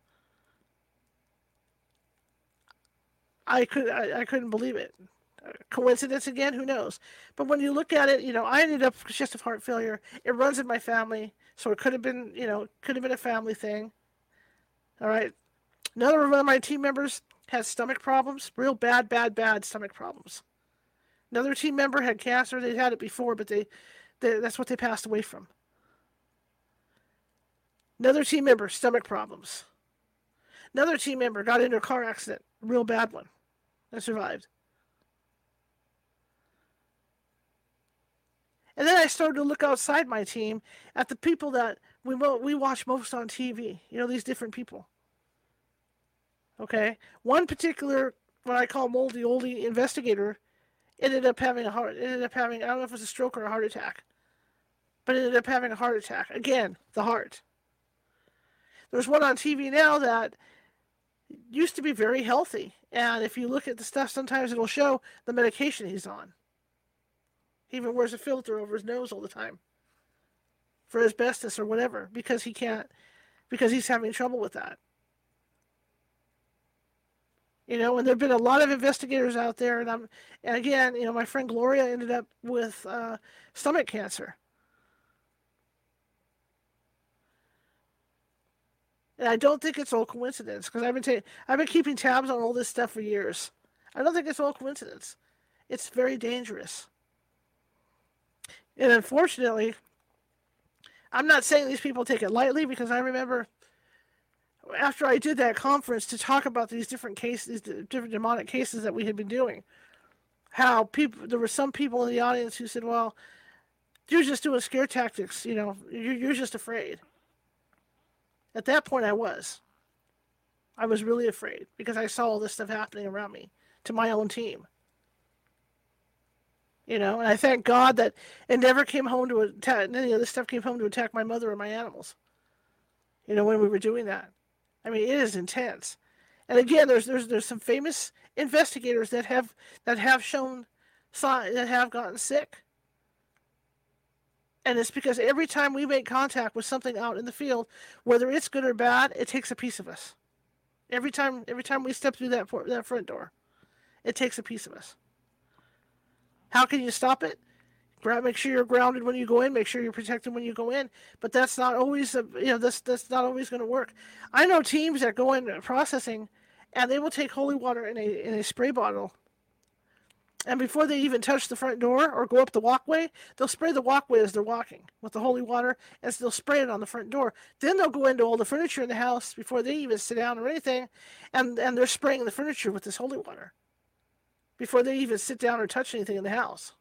S1: I could I, I couldn't believe it coincidence again? Who knows? But when you look at it you know i ended up with congestive heart failure it runs in my family. So it could have been you know could have been a family thing. All right. Another one of my team members has stomach problems real bad bad bad stomach problems. Another team member had cancer. They'd had it before but they, they that's what they passed away from. Another team member stomach problems. Another team member got into a car accident real bad one and survived And then I started to look outside my team at the people that we we watch most on TV. You know, these different people. Okay, one particular what I call moldy oldie investigator ended up having a heart. Ended up having I don't know if it was a stroke or a heart attack, but ended up having a heart attack again. The heart. There's one on TV now that used to be very healthy, and if you look at the stuff, sometimes it'll show the medication he's on. He even wears a filter over his nose all the time for asbestos or whatever because he can't, because he's having trouble with that. You know, and there have been a lot of investigators out there, and I'm, and again, you know, my friend Gloria ended up with uh, stomach cancer. And I don't think it's all coincidence because I've been ta- I've been keeping tabs on all this stuff for years. I don't think it's all coincidence. It's very dangerous. And unfortunately, I'm not saying these people take it lightly because I remember after I did that conference to talk about these different cases, these different demonic cases that we had been doing, how people there were some people in the audience who said, "Well, you're just doing scare tactics. You know, you're, you're just afraid." At that point, I was. I was really afraid because I saw all this stuff happening around me to my own team. You know, and I thank God that it never came home to attack. Any of this stuff came home to attack my mother or my animals. You know, when we were doing that, I mean, it is intense. And again, there's there's there's some famous investigators that have that have shown signs that have gotten sick. And it's because every time we make contact with something out in the field, whether it's good or bad, it takes a piece of us. Every time, every time we step through that that front door, it takes a piece of us. How can you stop it? Make sure you're grounded when you go in. Make sure you're protected when you go in. But that's not always, a, you know, that's that's not always going to work. I know teams that go in processing, and they will take holy water in a in a spray bottle, And before they even touch the front door or go up the walkway, they'll spray the walkway as they're walking with the holy water, and they'll spray it on the front door. Then they'll go into all the furniture in the house before they even sit down or anything, and, and they're spraying the furniture with this holy water before they even sit down or touch anything in the house.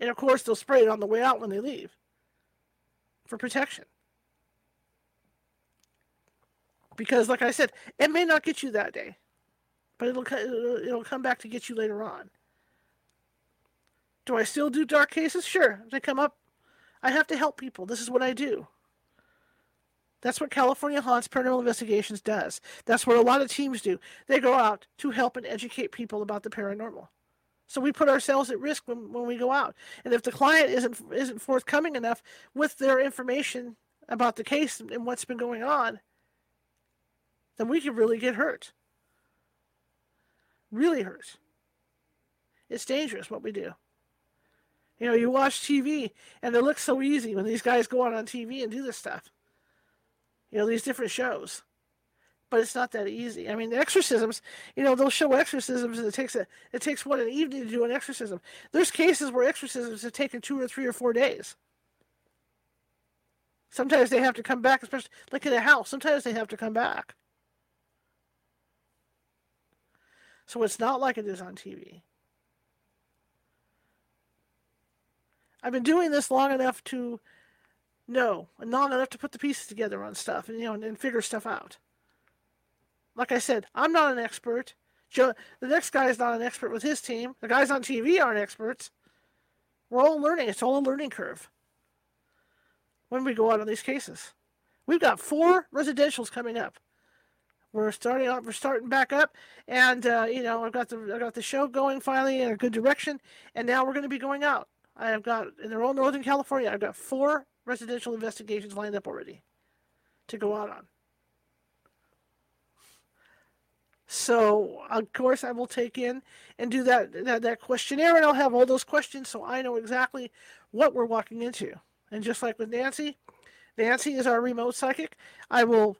S1: And of course, they'll spray it on the way out when they leave for protection. Because, like I said, it may not get you that day but it'll it'll come back to get you later on. Do I still do dark cases? Sure. They come up. I have to help people. This is what I do. That's what California Haunts Paranormal Investigations does. That's what a lot of teams do. They go out to help and educate people about the paranormal. So we put ourselves at risk when, when we go out. And if the client isn't isn't forthcoming enough with their information about the case and what's been going on, then we can really get hurt really hurts. It's dangerous what we do. You know, you watch TV and it looks so easy when these guys go out on TV and do this stuff. You know, these different shows. But it's not that easy. I mean, exorcisms, you know, they'll show exorcisms and it takes a it takes what an evening to do an exorcism. There's cases where exorcisms have taken two or three or four days. Sometimes they have to come back, especially like in a house. Sometimes they have to come back. So it's not like it is on TV. I've been doing this long enough to know, not enough to put the pieces together on stuff and you know and, and figure stuff out. Like I said, I'm not an expert. Joe, the next guy is not an expert with his team. The guys on TV aren't experts. We're all learning. It's all a learning curve. When we go out on these cases, we've got four residentials coming up. We're starting up. We're starting back up, and uh, you know I've got the I got the show going finally in a good direction, and now we're going to be going out. I have got in the all Northern California. I've got four residential investigations lined up already to go out on. So of course I will take in and do that, that that questionnaire, and I'll have all those questions so I know exactly what we're walking into. And just like with Nancy, Nancy is our remote psychic. I will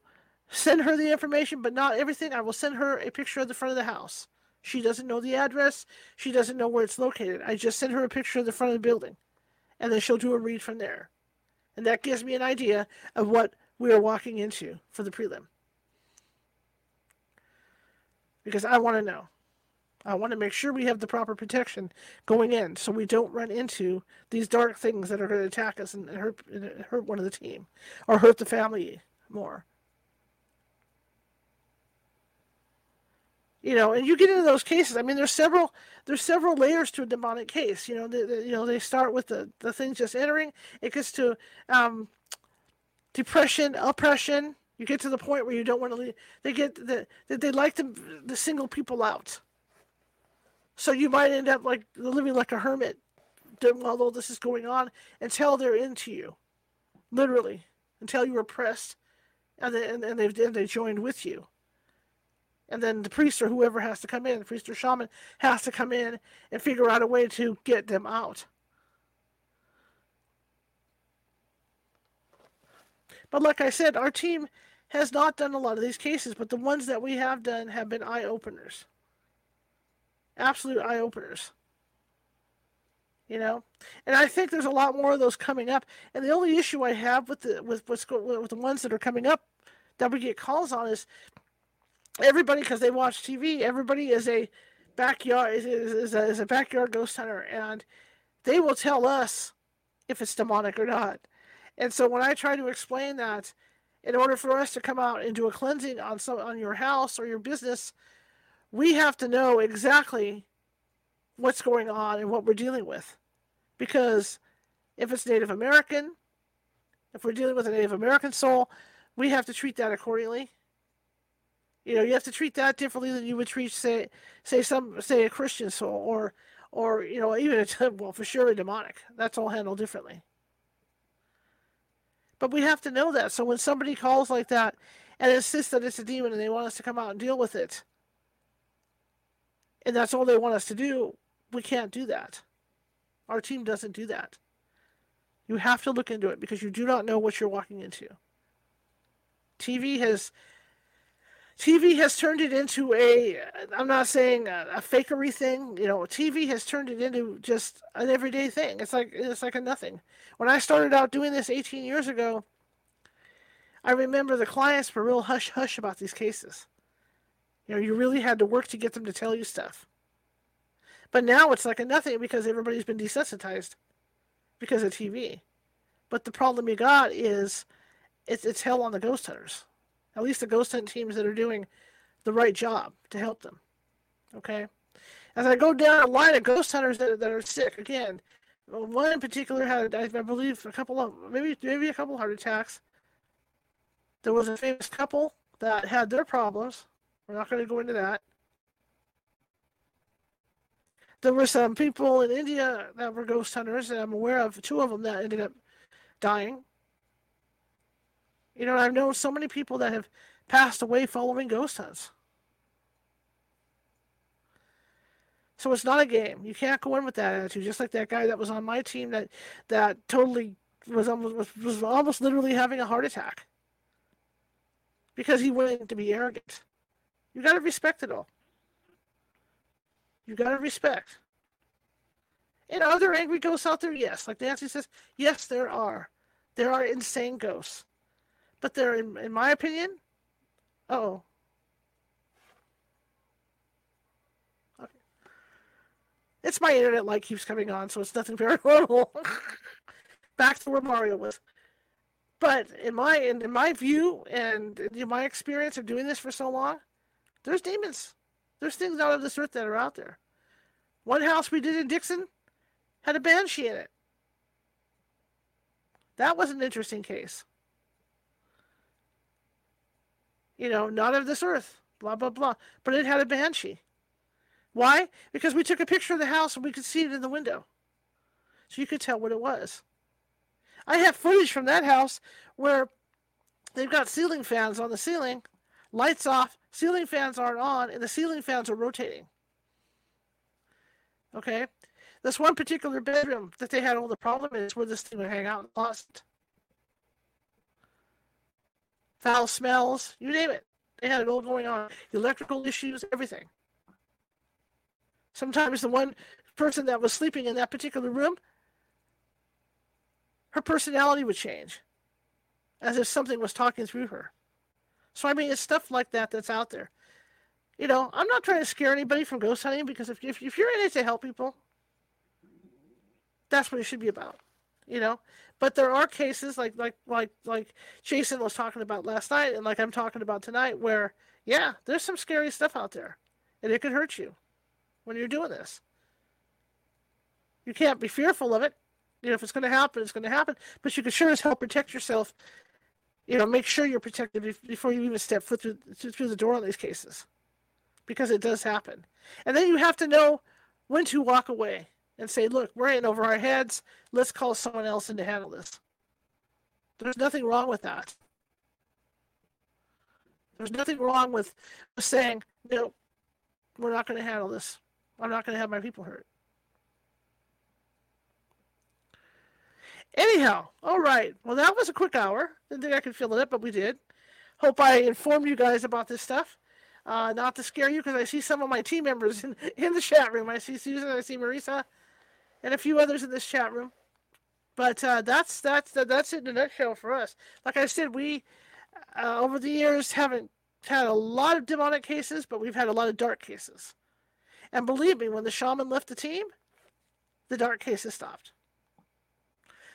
S1: send her the information, but not everything. I will send her a picture of the front of the house. She doesn't know the address. She doesn't know where it's located. I just send her a picture of the front of the building, and then she'll do a read from there. And that gives me an idea of what we are walking into for the prelim. Because I want to know. I want to make sure we have the proper protection going in so we don't run into these dark things that are going to attack us and hurt, and hurt one of the team or hurt the family more. You know, and you get into those cases. I mean, there's several there's several layers to a demonic case. You know, the, the, you know they start with the the things just entering. It gets to um, depression, oppression. You get to the point where you don't want to leave. They get the they like to the single people out. So you might end up like living like a hermit while all this is going on until they're into you, literally, until you're oppressed, and they, and, and they've and they joined with you and then the priest or whoever has to come in, the priest or shaman has to come in and figure out a way to get them out. But like I said, our team has not done a lot of these cases, but the ones that we have done have been eye openers. Absolute eye openers. You know, and I think there's a lot more of those coming up. And the only issue I have with the with what's with the ones that are coming up that we get calls on is everybody because they watch TV. Everybody is a backyard is, is, a, is a backyard ghost hunter, and they will tell us if it's demonic or not. And so when I try to explain that, in order for us to come out and do a cleansing on some on your house or your business, we have to know exactly what's going on and what we're dealing with. Because if it's Native American, if we're dealing with a Native American soul, we have to treat that accordingly. You know, you have to treat that differently than you would treat, say, say some, say a Christian soul, or, or you know, even a well, for sure a demonic. That's all handled differently. But we have to know that. So when somebody calls like that and insists that it's a demon and they want us to come out and deal with it, and that's all they want us to do, we can't do that. Our team doesn't do that. You have to look into it because you do not know what you're walking into. TV has TV has turned it into a, I'm not saying a, a, fakery thing, you know, TV has turned it into just an everyday thing. It's like, it's like a nothing. When I started out doing this 18 years ago, I remember the clients were real hush hush about these cases. You know, you really had to work to get them to tell you stuff. But now it's like a nothing because everybody's been desensitized because of TV. But the problem you got is it's, it's hell on the ghost hunters. At least the ghost hunt teams that are doing the right job to help them. Okay? As I go down a line of ghost hunters that, that are sick, again, one in particular had, I believe, a couple of, maybe maybe a couple heart attacks. There was a famous couple that had their problems. We're not going to go into that. There were some people in India that were ghost hunters, and I'm aware of two of them that ended up dying. You know, I've known so many people that have passed away following ghost hunts. So it's not a game. You can't go in with that attitude. Just like that guy that was on my team that that totally was almost was, was almost literally having a heart attack because he wanted to be arrogant. You got to respect it all. You got to respect. And are there angry ghosts out there? Yes. Like Nancy says, yes, there are. There are insane ghosts. But they're, in, in my opinion, oh. Okay. It's my internet light keeps coming on, so it's nothing paranormal. Back to where Mario was. But in my in, in my view and in my experience of doing this for so long, there's demons. There's things out of this earth that are out there. One house we did in Dixon had a banshee in it. That was an interesting case. You know, not of this earth, blah, blah, blah. But it had a banshee. Why? Because we took a picture of the house and we could see it in the window. So you could tell what it was. I have footage from that house where they've got ceiling fans on the ceiling, lights off, ceiling fans aren't on, and the ceiling fans are rotating. Okay? This one particular bedroom that they had all the problem is where this thing would hang out in the closet. Foul smells, you name it. They had it all going on. Electrical issues, everything. Sometimes the one person that was sleeping in that particular room her personality would change as if something was talking through her. So, I mean, it's stuff like that that's out there. You know, I'm not trying to scare anybody from ghost hunting because if, if, if you're in it to help people, that's what it should be about. You know, but there are cases like like like like Jason was talking about last night, and like I'm talking about tonight, where yeah, there's some scary stuff out there, and it could hurt you when you're doing this. You can't be fearful of it you know, if it's going to happen, it's going to happen. But you can sure as hell protect yourself. You know, make sure you're protected before you even step foot through, through the door on these cases, because it does happen. And then you have to know when to walk away and say, "Look, we're in over our heads. Let's call someone else in to handle this." There's nothing wrong with that. There's nothing wrong with saying, "No, we're not going to handle this. I'm not going to have my people hurt." Anyhow, all right. Well, that was a quick hour. Didn't think I could fill it up, but we did. Hope I informed you guys about this stuff. Uh, not to scare you, because I see some of my team members in, in the chat room. I see Susan, I see Marisa, and a few others in this chat room. But uh, that's that's that's it in a nutshell for us. Like I said, we uh, over the years haven't had a lot of demonic cases, but we've had a lot of dark cases. And believe me, when the shaman left the team, the dark cases stopped.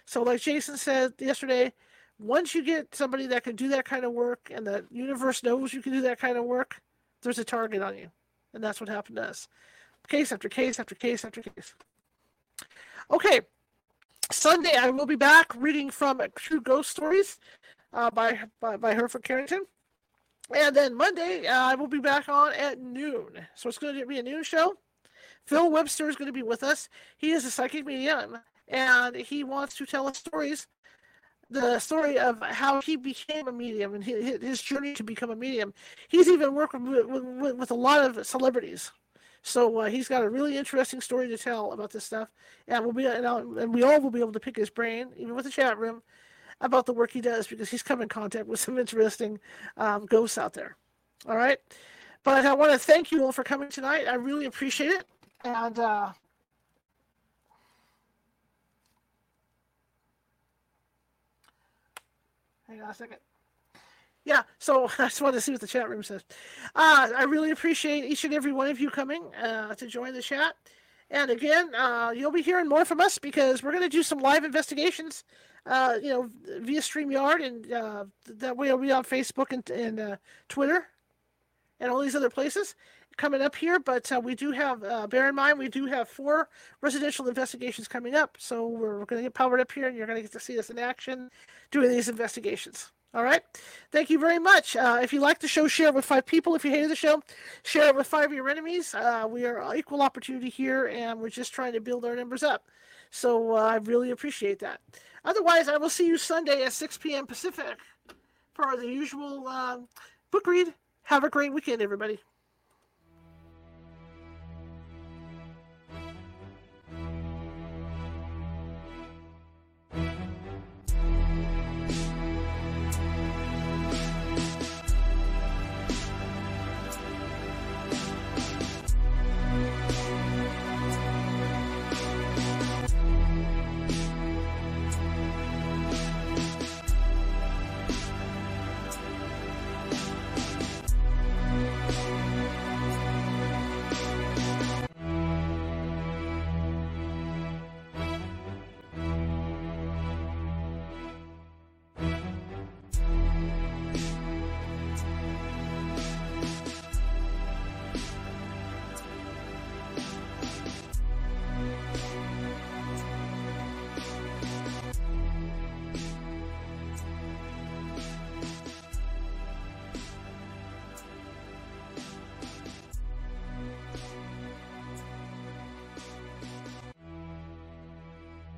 S1: So, like Jason said yesterday, once you get somebody that can do that kind of work and the universe knows you can do that kind of work, there's a target on you. And that's what happened to us. Case after case after case after case. Okay. Sunday, I will be back reading from True Ghost Stories uh, by, by, by Hereward Carrington. And then Monday, uh, I will be back on at noon. So it's going to be a noon show. Phil Webster is going to be with us. He is a psychic medium and he wants to tell us stories the story of how he became a medium and his journey to become a medium. He's even worked with, with, with a lot of celebrities. So uh, he's got a really interesting story to tell about this stuff, and we'll be and, and, we all will be able to pick his brain, even with the chat room, about the work he does because he's come in contact with some interesting um, ghosts out there. All right. But I want to thank you all for coming tonight. I really appreciate it. And uh, hang on a second. Yeah, so I just wanted to see what the chat room says. Uh, I really appreciate each and every one of you coming uh, to join the chat. And again, uh, you'll be hearing more from us because we're going to do some live investigations, uh, you know, via StreamYard, and uh, that way it'll be on Facebook and, and uh, Twitter and all these other places coming up here. But uh, we do have, uh, bear in mind, we do have four residential investigations coming up. So we're going to get powered up here, and you're going to get to see us in action doing these investigations. All right. Thank you very much. Uh, if you like the show, share it with five people. If you hated the show, share it with five of your enemies. Uh, we are equal opportunity here, and we're just trying to build our numbers up. So uh, I really appreciate that. Otherwise, I will see you Sunday at 6 p.m. Pacific for the usual um, book read. Have a great weekend, everybody.